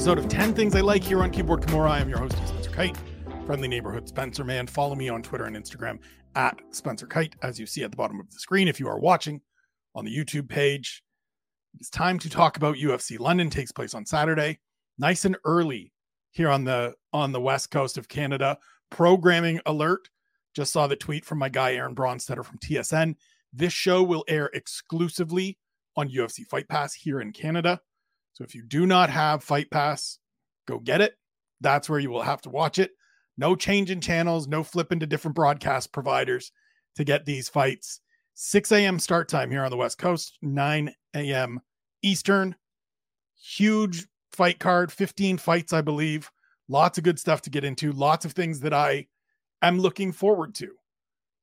episode of 10 Things I Like here on Keyboard Kimura. I am your host, Spencer Kyte, friendly neighborhood Spencer man. Follow me on Twitter and Instagram at Spencer Kyte, as you see at the bottom of the screen. If you are watching on the YouTube page, it's time to talk about UFC. London takes place on Saturday, nice and early here on the on the west coast of Canada. Programming alert. Just saw the tweet from my guy Aaron Bronsteter from TSN. This show will air exclusively on UFC Fight Pass here in Canada. So if you do not have Fight Pass, go get it. That's where you will have to watch it. No change in channels, no flipping to different broadcast providers to get these fights. 6 a.m. start time here on the West Coast, 9 a.m. Eastern. Huge fight card, 15 fights, I believe. Lots of good stuff to get into, lots of things that I am looking forward to.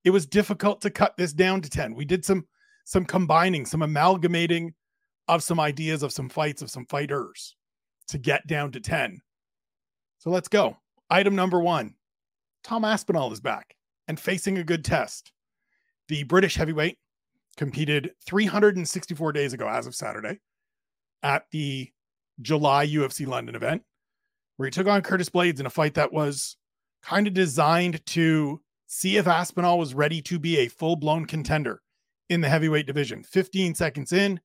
It was difficult to cut this down to 10. We did some some combining, some amalgamating of some ideas of some fights of some fighters to get down to 10. So let's go. Item number 1. Tom Aspinall is back and facing a good test. The British heavyweight competed 364 days ago as of Saturday at the July UFC London event where he took on Curtis Blaydes in a fight that was kind of designed to see if Aspinall was ready to be a full-blown contender in the heavyweight division. 15 seconds in,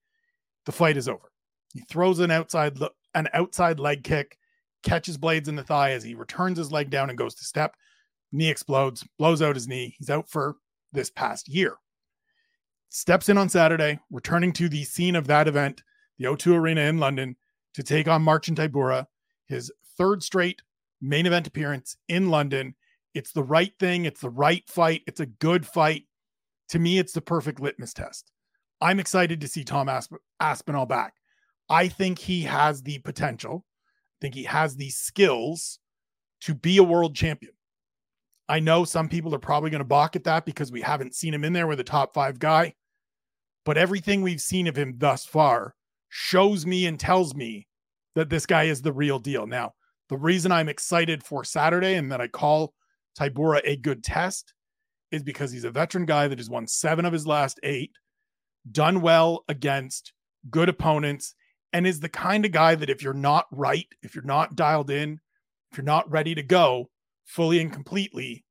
the fight is over. He throws an outside an outside leg kick, catches Blaydes in the thigh as he returns his leg down and goes to step. Knee explodes, blows out his knee. He's out for this past year. Steps in on Saturday, returning to the scene of that event, the O2 Arena in London, to take on Marcin Tybura, his third straight main event appearance in London. It's the right thing. It's the right fight. It's a good fight. To me, it's the perfect litmus test. I'm excited to see Tom Asp- Aspinall back. I think he has the potential. I think he has the skills to be a world champion. I know some people are probably going to balk at that because we haven't seen him in there with a top five guy. But everything we've seen of him thus far shows me and tells me that this guy is the real deal. Now, the reason I'm excited for Saturday and that I call Tybura a good test is because he's a veteran guy that has won seven of his last eight done well against good opponents, and is the kind of guy that if you're not right, if you're not dialed in, if you're not ready to go fully and completely,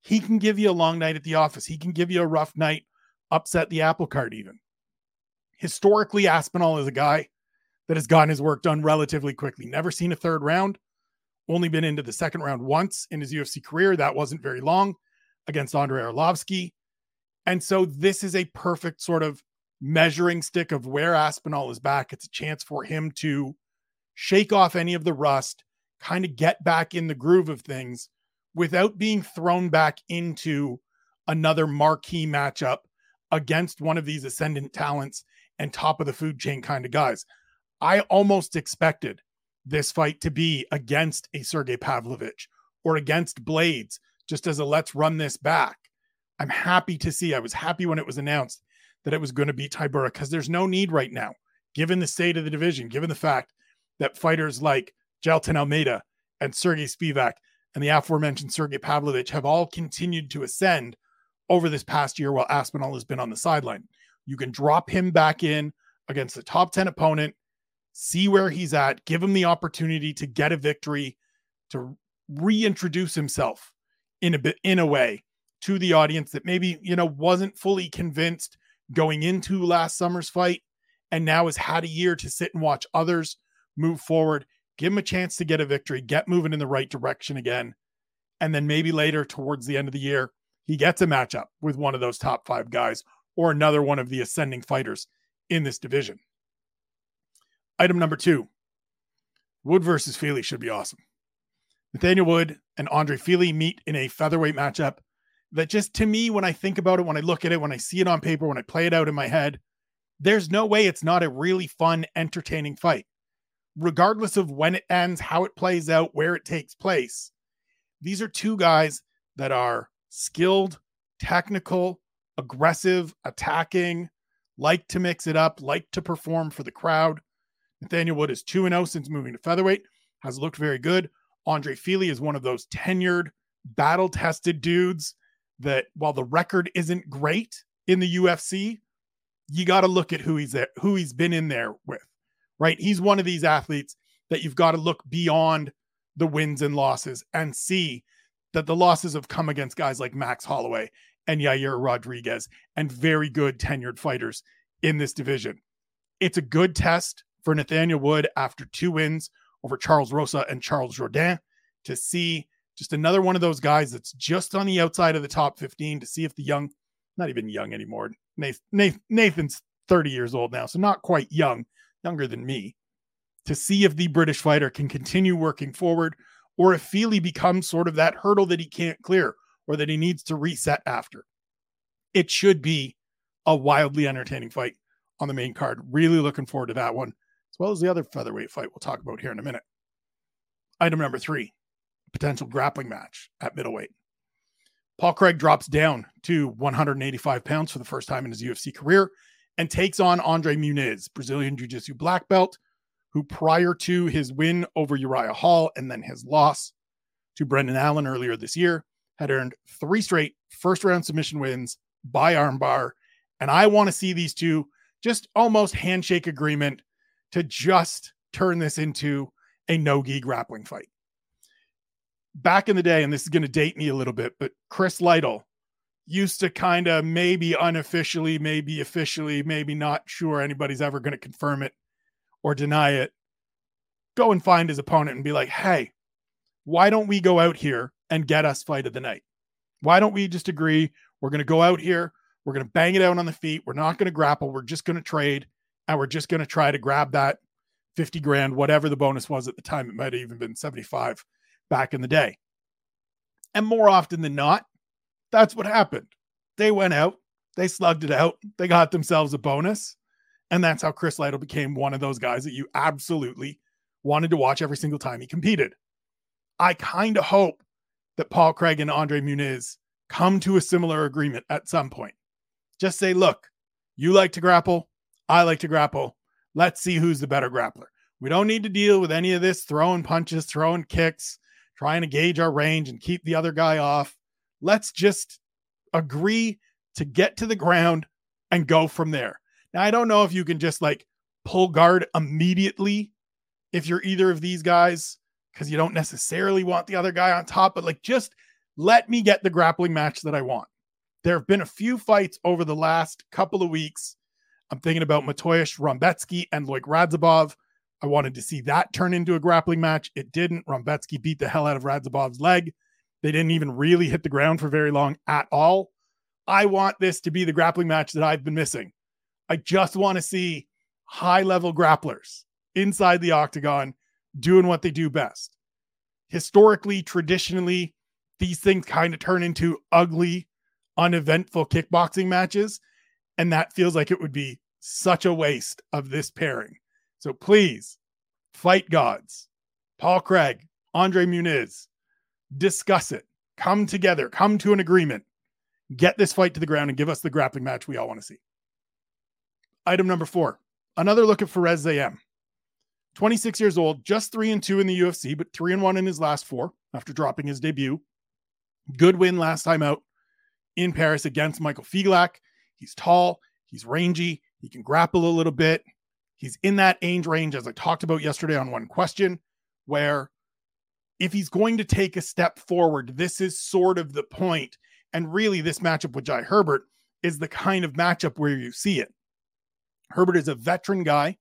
he can give you a long night at the office. He can give you a rough night, upset the apple cart even. Historically, Aspinall is a guy that has gotten his work done relatively quickly. Never seen a third round, only been into the second round once in his UFC career. That wasn't very long against Andrei Arlovsky. And so this is a perfect sort of measuring stick of where Aspinall is back. It's a chance for him to shake off any of the rust, kind of get back in the groove of things without being thrown back into another marquee matchup against one of these ascendant talents and top of the food chain kind of guys. I almost expected this fight to be against a Sergey Pavlovich or against Blaydes, just as a let's run this back. I'm happy to see. I was happy when it was announced that it was going to be Tybura because there's no need right now, given the state of the division, given the fact that fighters like Jailton Almeida and Sergey Spivak and the aforementioned Sergey Pavlovich have all continued to ascend over this past year while Aspinall has been on the sideline. You can drop him back in against the top 10 opponent, see where he's at, give him the opportunity to get a victory, to reintroduce himself in a bit in a way to the audience that maybe, you know, wasn't fully convinced going into last summer's fight and now has had a year to sit and watch others move forward, give him a chance to get a victory, get moving in the right direction again. And then maybe later towards the end of the year, he gets a matchup with one of those top five guys or another one of the ascending fighters in this division. Item number two Wood versus Fili should be awesome. Nathaniel Wood and Andre Fili meet in a featherweight matchup that just to me, when I think about it, when I look at it, when I see it on paper, when I play it out in my head, there's no way it's not a really fun, entertaining fight. Regardless of when it ends, how it plays out, where it takes place, these are two guys that are skilled, technical, aggressive, attacking, like to mix it up, like to perform for the crowd. Nathaniel Wood is 2 0 since moving to featherweight, has looked very good. Andre Fili is one of those tenured, battle tested dudes that while the record isn't great in the UFC, you got to look at who he's there, who he's been in there with, right? He's one of these athletes that you've got to look beyond the wins and losses and see that the losses have come against guys like Max Holloway and Yair Rodriguez and very good tenured fighters in this division. It's a good test for Nathaniel Wood after two wins over Charles Rosa and Charles Jourdain to see just another one of those guys that's just on the outside of the top 15 to see if the young, not even young anymore, Nathan, Nathan's 30 years old now, so not quite young, younger than me, to see if the British fighter can continue working forward or if Fili becomes sort of that hurdle that he can't clear or that he needs to reset after. It should be a wildly entertaining fight on the main card. Really looking forward to that one, as well as the other featherweight fight we'll talk about here in a minute. Item number three potential grappling match at middleweight. Paul Craig drops down to 185 pounds for the first time in his UFC career and takes on Andre Muniz, Brazilian Jiu Jitsu black belt, who prior to his win over Uriah Hall and then his loss to Brendan Allen earlier this year, had earned three straight first round submission wins by armbar. And I want to see these two just almost handshake agreement to just turn this into a no gi grappling fight. Back in the day, and this is going to date me a little bit, but Chris Lytle used to kind of maybe unofficially, maybe officially, maybe not sure anybody's ever going to confirm it or deny it, go and find his opponent and be like, hey, why don't we go out here and get us fight of the night? Why don't we just agree we're going to go out here, we're going to bang it out on the feet, we're not going to grapple, we're just going to trade, and we're just going to try to grab that 50 grand, whatever the bonus was at the time. It might have even been 75 back in the day. And more often than not, that's what happened. They went out, they slugged it out, they got themselves a bonus. And that's how Chris Lytle became one of those guys that you absolutely wanted to watch every single time he competed. I kind of hope that Paul Craig and Andre Muniz come to a similar agreement at some point. Just say, look, you like to grapple, I like to grapple. Let's see who's the better grappler. We don't need to deal with any of this throwing punches, throwing kicks, trying to gauge our range and keep the other guy off. Let's just agree to get to the ground and go from there. Now, I don't know if you can just like pull guard immediately if you're either of these guys, because you don't necessarily want the other guy on top, but like just let me get the grappling match that I want. There have been a few fights over the last couple of weeks. I'm thinking about Mateusz Rebecki and Loik Radzhabov. I wanted to see that turn into a grappling match. It didn't. Rebecki beat the hell out of Radzhabov's leg. They didn't even really hit the ground for very long at all. I want this to be the grappling match that I've been missing. I just want to see high level grapplers inside the octagon doing what they do best. Historically, traditionally, these things kind of turn into ugly, uneventful kickboxing matches. And that feels like it would be such a waste of this pairing. So please, fight gods, Paul Craig, Andre Muniz, discuss it, come together, come to an agreement, get this fight to the ground, and give us the grappling match we all want to see. Item number four, another look at Fares Ziam. 26 years old, just three and two in the UFC, but three and one in his last four after dropping his debut. Good win last time out in Paris against Michael Figlak. He's tall, he's rangy, he can grapple a little bit. He's in that age range, as I talked about yesterday on one question, where if he's going to take a step forward, this is sort of the point. And really, this matchup with Jai Herbert is the kind of matchup where you see it. Herbert is a veteran guy,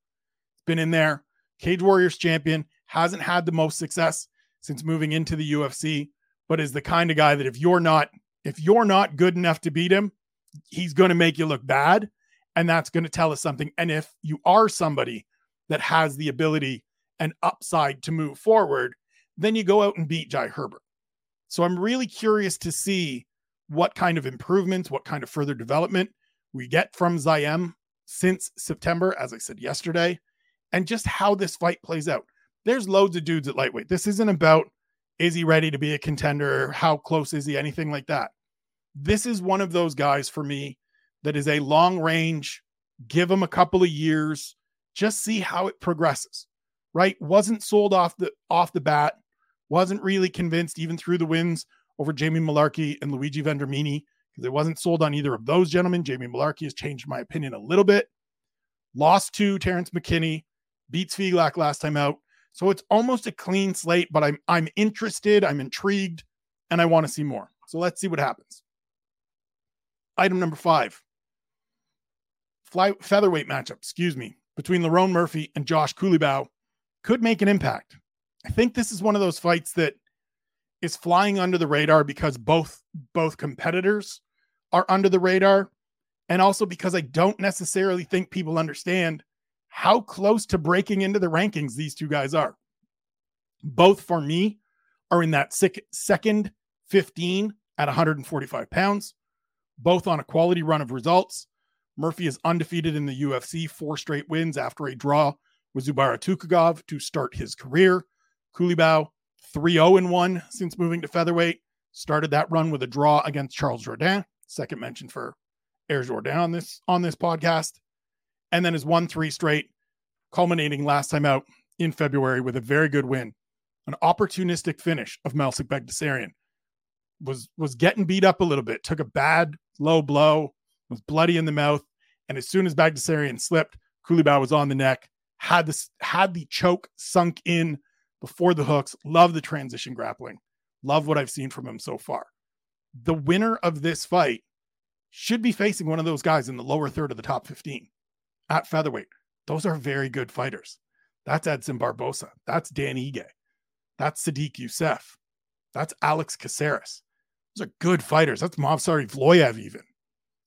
been in there, Cage Warriors champion, hasn't had the most success since moving into the UFC, but is the kind of guy that if you're not if you're not good enough to beat him, he's going to make you look bad, and that's going to tell us something. And if you are somebody that has the ability and upside to move forward, then you go out and beat Jai Herbert. So I'm really curious to see what kind of improvements, what kind of further development we get from Ziam since September, as I said yesterday, and just how this fight plays out. There's loads of dudes at lightweight. This isn't about is he ready to be a contender? How close is he? Anything like that. This is one of those guys for me that is a long range, give him a couple of years, just see how it progresses. Right? Wasn't sold off the off the bat, wasn't really convinced even through the wins over Jamie Mullarkey and Luigi Vendramini because it wasn't sold on either of those gentlemen. Jamie Mullarkey has changed my opinion a little bit. Lost to Terrence McKinney, beats Figlak last time out. So it's almost a clean slate, but I'm I'm interested, I'm intrigued, and I want to see more. So let's see what happens. Item number five. Fly featherweight matchup, excuse me, between Lerone Murphy and Josh Culibao could make an impact. I think this is one of those fights that is flying under the radar because both both competitors are under the radar and also because I don't necessarily think people understand how close to breaking into the rankings these two guys are. Both for me are in that sick, second 15 at 145 pounds, both on a quality run of results. Murphy is undefeated in the UFC, four straight wins after a draw with Zubaira Tukhugov to start his career. Culibao 3 0 1 since moving to featherweight. Started that run with a draw against Charles Jourdain, second mention for Air Jourdain on this on this podcast, and then has won three straight, culminating last time out in February with a very good win, an opportunistic finish of Melsik Baghdasaryan. Was was getting beat up a little bit, took a bad low blow, was bloody in the mouth, and as soon as Baghdasaryan slipped, Culibao was on the neck, had this had the choke sunk in before the hooks. Love the transition grappling. Love what I've seen from him so far. The winner of this fight should be facing one of those guys in the lower third of the top 15 at featherweight. Those are very good fighters. That's Edson Barbosa. That's Dan Ige. That's Sadiq Yusuff. That's Alex Caceres. Those are good fighters. That's Movsar Evloev, even.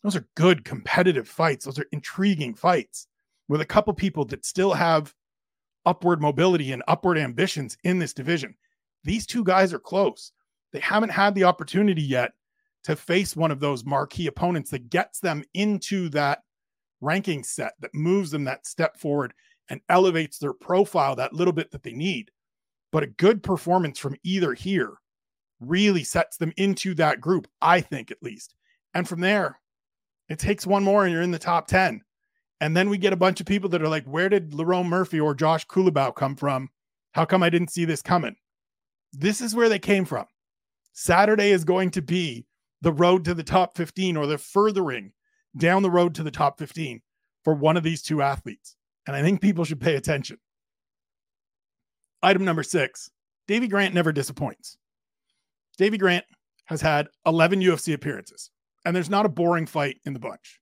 Those are good competitive fights. Those are intriguing fights with a couple people that still have upward mobility and upward ambitions in this division. These two guys are close. They haven't had the opportunity yet to face one of those marquee opponents that gets them into that ranking set that moves them that step forward and elevates their profile that little bit that they need. But a good performance from either here really sets them into that group, I think at least. And from there, it takes one more and you're in the top 10. And then we get a bunch of people that are like, where did Lerone Murphy or Josh Culibao come from? How come I didn't see this coming? This is where they came from. Saturday is going to be the road to the top 15 or the furthering down the road to the top 15 for one of these two athletes. And I think people should pay attention. Item number six Davey Grant never disappoints. Davey Grant has had 11 UFC appearances, and there's not a boring fight in the bunch.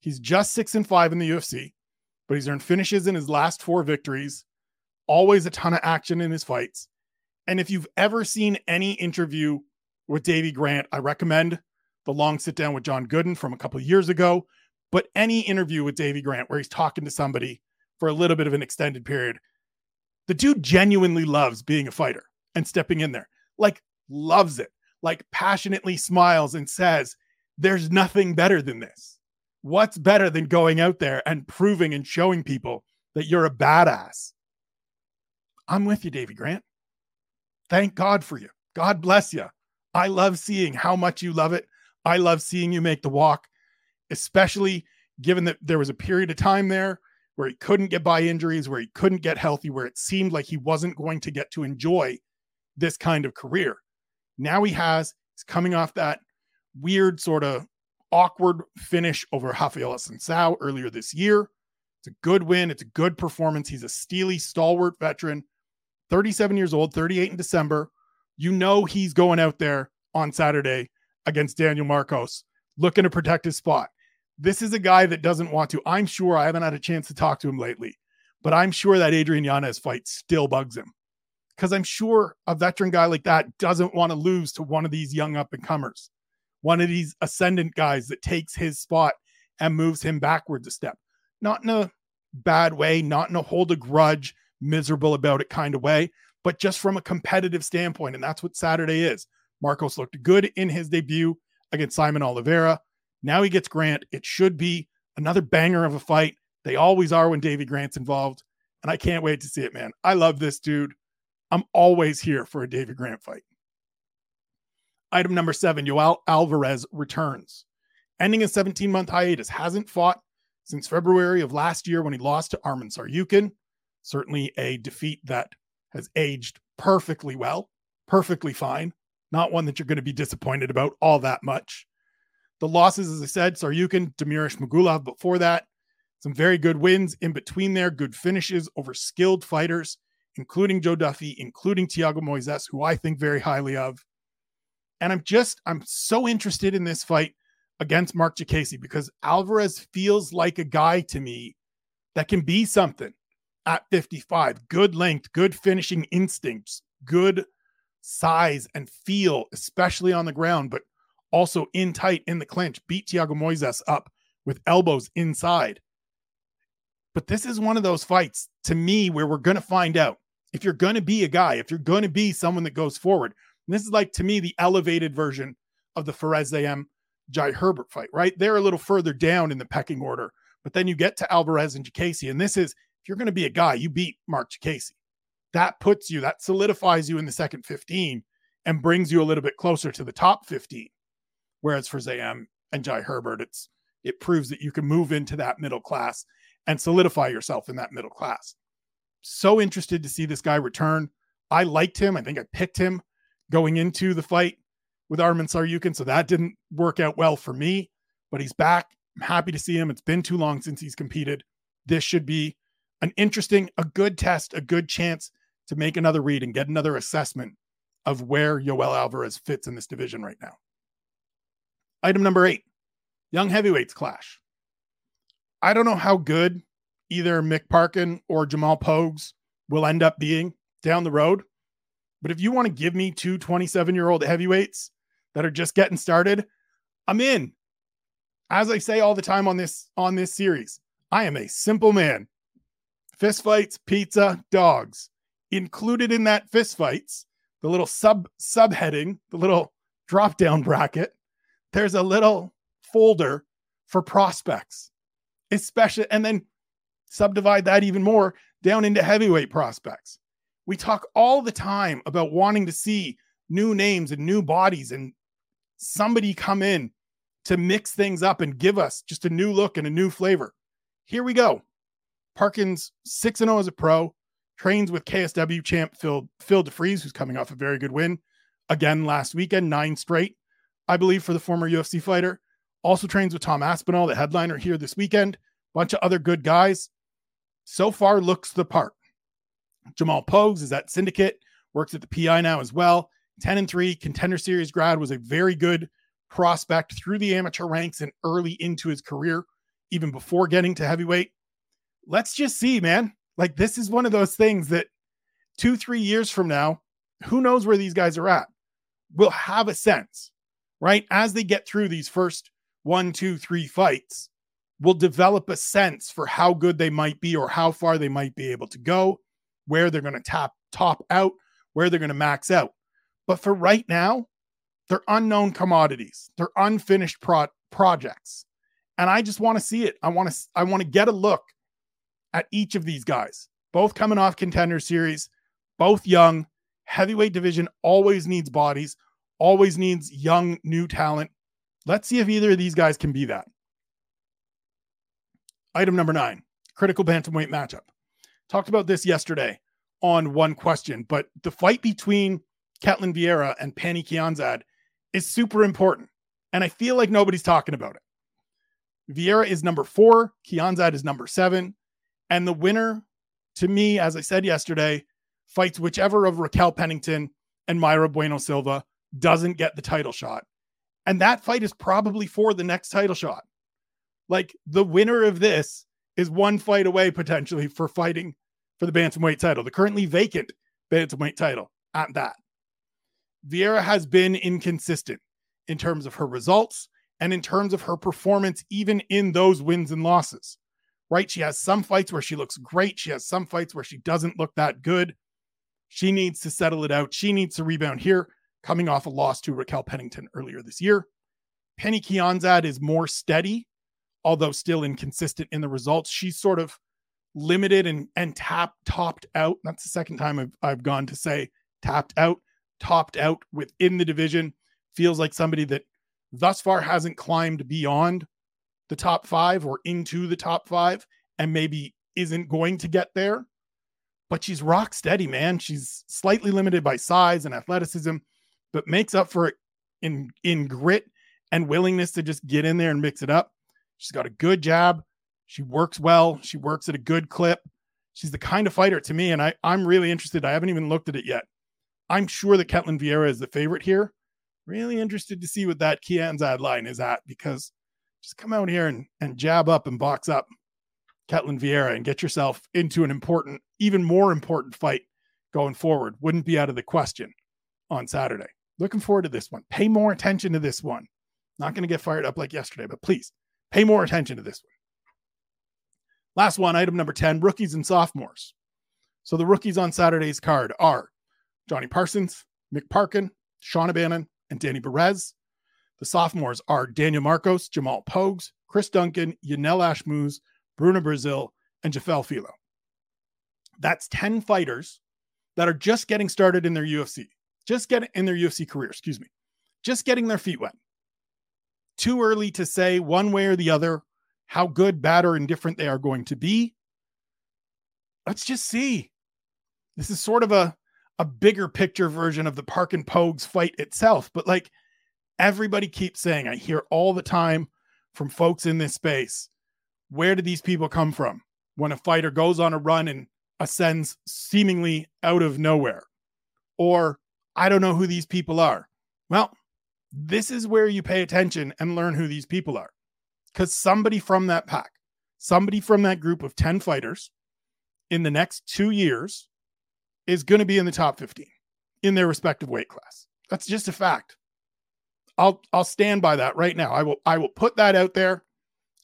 He's just six and five in the UFC, but he's earned finishes in his last four victories, always a ton of action in his fights. And if you've ever seen any interview with Davey Grant, I recommend the long sit down with John Gooden from a couple of years ago. But any interview with Davey Grant where he's talking to somebody for a little bit of an extended period, the dude genuinely loves being a fighter and stepping in there. Like, loves it. Like, passionately smiles and says, There's nothing better than this what's better than going out there and proving and showing people that you're a badass? I'm with you, Davey Grant. Thank God for you. God bless you. I love seeing how much you love it. I love seeing you make the walk, especially given that there was a period of time there where he couldn't get by injuries, where he couldn't get healthy, where it seemed like he wasn't going to get to enjoy this kind of career. Now he has, he's coming off that weird sort of awkward finish over Rafael Assunção earlier this year. It's a good win. It's a good performance. He's a steely, stalwart veteran, 37 years old, 38 in December. You know he's going out there on Saturday against Daniel Marcos, looking to protect his spot. This is a guy that doesn't want to. I'm sure I haven't had a chance to talk to him lately, but I'm sure that Adrian Yanez fight still bugs him because I'm sure a veteran guy like that doesn't want to lose to one of these young up and comers one of these ascendant guys that takes his spot and moves him backwards a step. Not in a bad way, not in a hold a grudge, miserable about it kind of way, but just from a competitive standpoint. And that's what Saturday is. Marcos looked good in his debut against Saimon Oliveira. Now he gets Grant. It should be another banger of a fight. They always are when Davey Grant's involved. And I can't wait to see it, man. I love this dude. I'm always here for a Davey Grant fight. Item number seven, Yoel Alvarez returns. Ending a 17 month hiatus, hasn't fought since February of last year when he lost to Arman Tsarukyan. Certainly a defeat that has aged perfectly well, perfectly fine. Not one that you're going to be disappointed about all that much. The losses, as I said, Tsarukyan, Damir Ismagulov before that. Some very good wins in between there, good finishes over skilled fighters including Joe Duffy, including Thiago Moises, who I think very highly of. And I'm just, I'm so interested in this fight against Mark Diakiese because Alvarez feels like a guy to me that can be something at 55. Good length, good finishing instincts, good size and feel, especially on the ground, but also in tight in the clinch. Beat Thiago Moises up with elbows inside. But this is one of those fights to me where we're going to find out if you're going to be a guy, if you're going to be someone that goes forward. This is like to me the elevated version of the Fares Ziam Jai Herbert fight, right? They're a little further down in the pecking order, but then you get to Alvarez and Diakiese, and this is if you're going to be a guy, you beat Mark Diakiese. That puts you, that solidifies you in the second 15 and brings you a little bit closer to the top 15. Whereas for Ziam and Jai Herbert, it's it proves that you can move into that middle class and solidify yourself in that middle class. So interested to see this guy return. I liked him. I think I picked him going into the fight with Arman Tsarukyan. So that didn't work out well for me, but he's back. I'm happy to see him. It's been too long since he's competed. This should be an interesting, a good test, a good chance to make another read and get another assessment of where Yoel Alvarez fits in this division right now. Item number eight young heavyweights clash. I don't know how good either Mick Parkin or Jamal Pogues will end up being down the road. But if you want to give me two 27 year old heavyweights that are just getting started, I'm in. As I say all the time on this on this series, I am a simple man. Fist fights, pizza, dogs. Included in that fist fights, the little sub subheading, the little drop down bracket, there's a little folder for prospects, especially, and then subdivide that even more down into heavyweight prospects. We talk all the time about wanting to see new names and new bodies and somebody come in to mix things up and give us just a new look and a new flavor. Here we go. Parkins 6 0 as a pro, trains with KSW champ Phil, Phil De Fries, who's coming off a very good win again last weekend, nine straight, I believe, for the former UFC fighter. Also trains with Tom Aspinall, the headliner here this weekend. Bunch of other good guys. So far, looks the part. Jamal Pogues is at Syndicate, works at the PI now as well. 10 and 3, contender series grad, was a very good prospect through the amateur ranks and early into his career, even before getting to heavyweight. Let's just see, man. Like, this is one of those things that two, three years from now, who knows where these guys are at? We'll have a sense, right? As they get through these first one, two, three fights, we'll develop a sense for how good they might be or how far they might be able to go where they're going to tap top out, where they're going to max out. But for right now, they're unknown commodities. They're unfinished pro- projects. And I just want to see it. I want to I want to get a look at each of these guys. Both coming off contender series, both young. Heavyweight division always needs bodies, always needs young new talent. Let's see if either of these guys can be that. Item number 9, critical bantamweight matchup. Talked about this yesterday on one question, but the fight between Ketlen Vieira and Pannie Kianzad is super important. And I feel like nobody's talking about it. Vieira is number four, Kianzad is number seven. And the winner, to me, as I said yesterday, fights whichever of Raquel Pennington and Mayra Bueno Silva doesn't get the title shot. And that fight is probably for the next title shot. Like the winner of this is one fight away potentially for fighting for the bantamweight title, the currently vacant bantamweight title at that. Vieira has been inconsistent in terms of her results and in terms of her performance, even in those wins and losses. Right? She has some fights where she looks great. She has some fights where she doesn't look that good. She needs to settle it out. She needs to rebound here, coming off a loss to Raquel Pennington earlier this year. Pannie Kianzad is more steady although still inconsistent in the results. She's sort of limited and and tapped topped out. That's the second time I've I've gone to say tapped out, topped out within the division. Feels like somebody that thus far hasn't climbed beyond the top five or into the top five and maybe isn't going to get there. But she's rock steady, man. She's slightly limited by size and athleticism, but makes up for it in in grit and willingness to just get in there and mix it up. She's got a good jab. She works well. She works at a good clip. She's the kind of fighter to me, and I, I'm really interested. I haven't even looked at it yet. I'm sure that Ketlen Vieira is the favorite here. Really interested to see what that Kianzad line is at because just come out here and, and jab up and box up Ketlen Vieira and get yourself into an important, even more important fight going forward. Wouldn't be out of the question on Saturday. Looking forward to this one. Pay more attention to this one. Not going to get fired up like yesterday, but please pay more attention to this one. Last one, item number 10 rookies and sophomores. So the rookies on Saturday's card are Johnny Parsons, Mick Parkin, Sean Bannon, and Danny Perez. The sophomores are Daniel Marcos, Jamal Pogues, Chris Duncan, Yanal Ashmouz, Bruno Brazil, and Jafel Filho. That's 10 fighters that are just getting started in their UFC, just getting in their UFC career, excuse me, just getting their feet wet. Too early to say one way or the other how good, bad, or indifferent they are going to be. Let's just see. This is sort of a, a bigger picture version of the Parkin Pogues fight itself, but like everybody keeps saying, I hear all the time from folks in this space where do these people come from when a fighter goes on a run and ascends seemingly out of nowhere? Or I don't know who these people are. Well, this is where you pay attention and learn who these people are. Because somebody from that pack, somebody from that group of 10 fighters in the next two years is going to be in the top 15 in their respective weight class. That's just a fact. I'll I'll stand by that right now. I will I will put that out there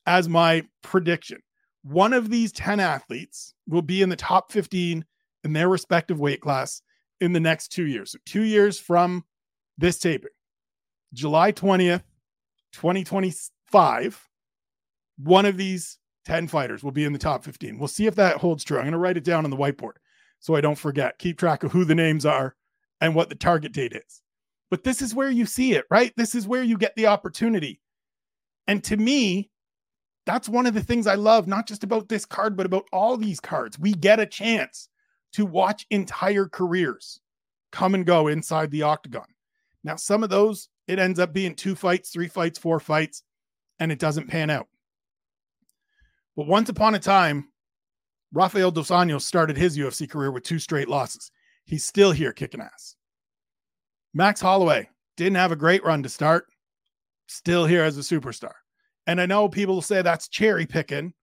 as my prediction. One of these 10 athletes will be in the top 15 in their respective weight class in the next 2 years. So 2 years from this taping. July 20th, 2025, one of these 10 fighters will be in the top 15. We'll see if that holds true. I'm going to write it down on the whiteboard so I don't forget. Keep track of who the names are and what the target date is. But this is where you see it, right? This is where you get the opportunity. And to me, that's one of the things I love, not just about this card, but about all these cards. We get a chance to watch entire careers come and go inside the octagon. Now, some of those, it ends up being two fights, three fights, four fights, and it doesn't pan out. But once upon a time, Rafael Dos Anjos started his UFC career with two straight losses. He's still here kicking ass. Max Holloway didn't have a great run to start, still here as a superstar. And I know people say that's cherry picking,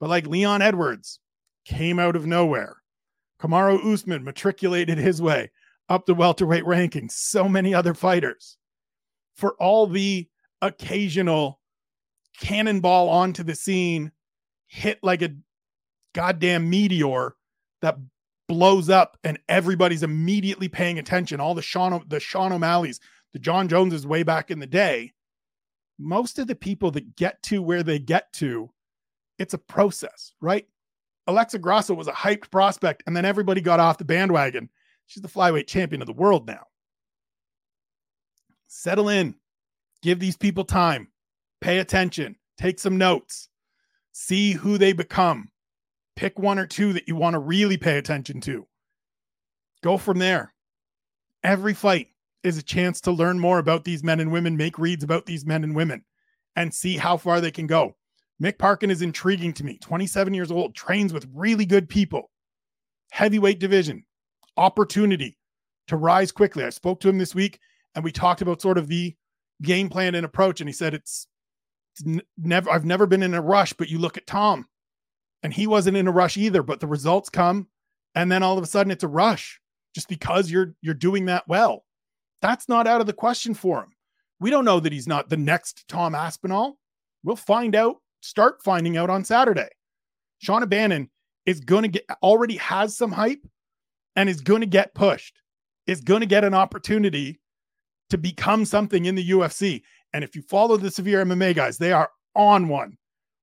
but like Leon Edwards came out of nowhere. Kamaru Usman matriculated his way up the welterweight rankings. So many other fighters. For all the occasional cannonball onto the scene, hit like a goddamn meteor that blows up and everybody's immediately paying attention. All the Sean the Sean O'Malley's, the John Joneses way back in the day. Most of the people that get to where they get to, it's a process, right? Alexa Grasso was a hyped prospect, and then everybody got off the bandwagon. She's the flyweight champion of the world now. Settle in, give these people time, pay attention, take some notes, see who they become Pick one or two that you want to really pay attention to. Go from there. Every fight is a chance to learn more about these men and women, make reads about these men and women, and see how far they can go. Mick Parkin is intriguing to me. 27 years old, trains with really good people. Heavyweight division, opportunity to rise quickly. I spoke to him this week and we talked about sort of the game plan and approach. And he said, It's, it's never, I've never been in a rush, but you look at Tom. And he wasn't in a rush either but the results come and then all of a sudden it's a rush just because you're you're doing that well. That's not out of the question for him. We don't know that he's not the next tom aspinall. We'll find out start finding out on saturday. Sean bannon is going to get already has some hype and is going to get pushed is going to get an opportunity to become something in the ufc and if you follow the severe mma guys they are on one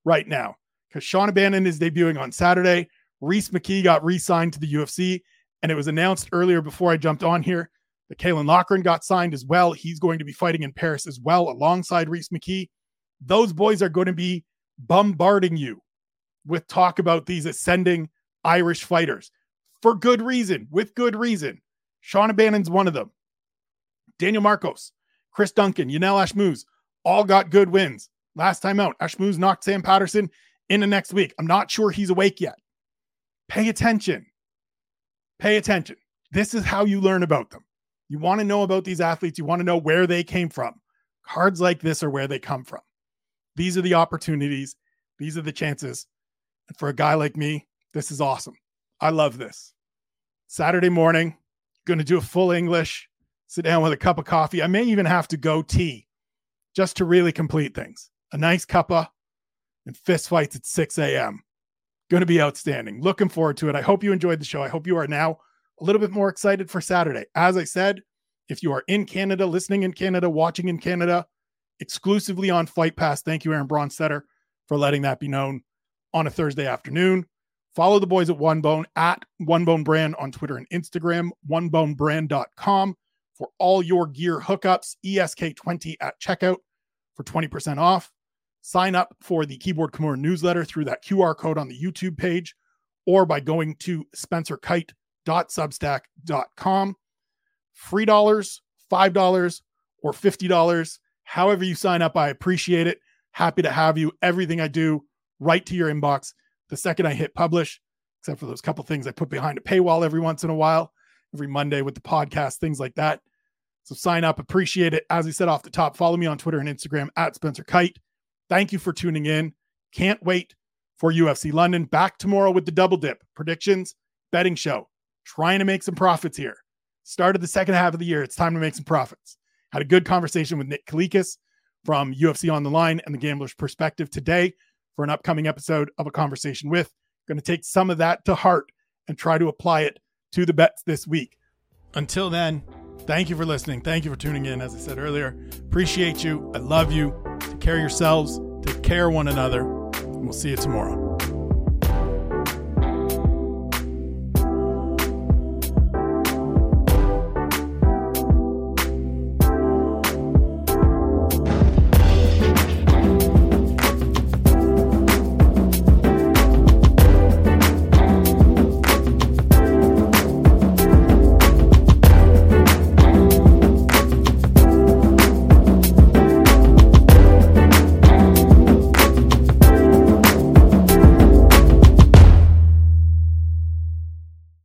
right now because Sean Bannon is debuting on Saturday. Reese McKee got re signed to the UFC, and it was announced earlier before I jumped on here that Caolan Loughran got signed as well. He's going to be fighting in Paris as well alongside Reese McKee. Those boys are going to be bombarding you with talk about these ascending Irish fighters for good reason, with good reason. Sean Bannon's one of them. Daniel Marcos, Chris Duncan, Yanal Ashmouz all got good wins. Last time out, Ashmouz knocked Sam Patterson in the next week. I'm not sure he's awake yet. Pay attention. Pay attention. This is how you learn about them. You want to know about these athletes, you want to know where they came from. Cards like this are where they come from. These are the opportunities, these are the chances. And for a guy like me, this is awesome. I love this. Saturday morning, going to do a full English, sit down with a cup of coffee. I may even have to go tea just to really complete things. A nice cuppa and fist fights at 6 a.m. Going to be outstanding. Looking forward to it. I hope you enjoyed the show. I hope you are now a little bit more excited for Saturday. As I said, if you are in Canada, listening in Canada, watching in Canada, exclusively on Fight Pass, thank you, Aaron Bronsteter, for letting that be known on a Thursday afternoon. Follow the boys at One Bone at One Bone Brand on Twitter and Instagram, onebonebrand.com for all your gear hookups, ESK20 at checkout for 20% off. Sign up for the Keyboard Kimura newsletter through that QR code on the YouTube page or by going to spencerkyte.substack.com. Free dollars, $5, or $50. However, you sign up, I appreciate it. Happy to have you. Everything I do right to your inbox the second I hit publish, except for those couple things I put behind a paywall every once in a while, every Monday with the podcast, things like that. So sign up, appreciate it. As I said off the top, follow me on Twitter and Instagram at Spencer Kyte. Thank you for tuning in. Can't wait for UFC London. Back tomorrow with the double dip predictions, betting show. Trying to make some profits here. Started the second half of the year. It's time to make some profits. Had a good conversation with Nick Kalikas from UFC on the line and the gambler's perspective today for an upcoming episode of a conversation with. Going to take some of that to heart and try to apply it to the bets this week. Until then, thank you for listening. Thank you for tuning in. As I said earlier, appreciate you. I love you. Take care of yourselves. Take care of one another. And we'll see you tomorrow.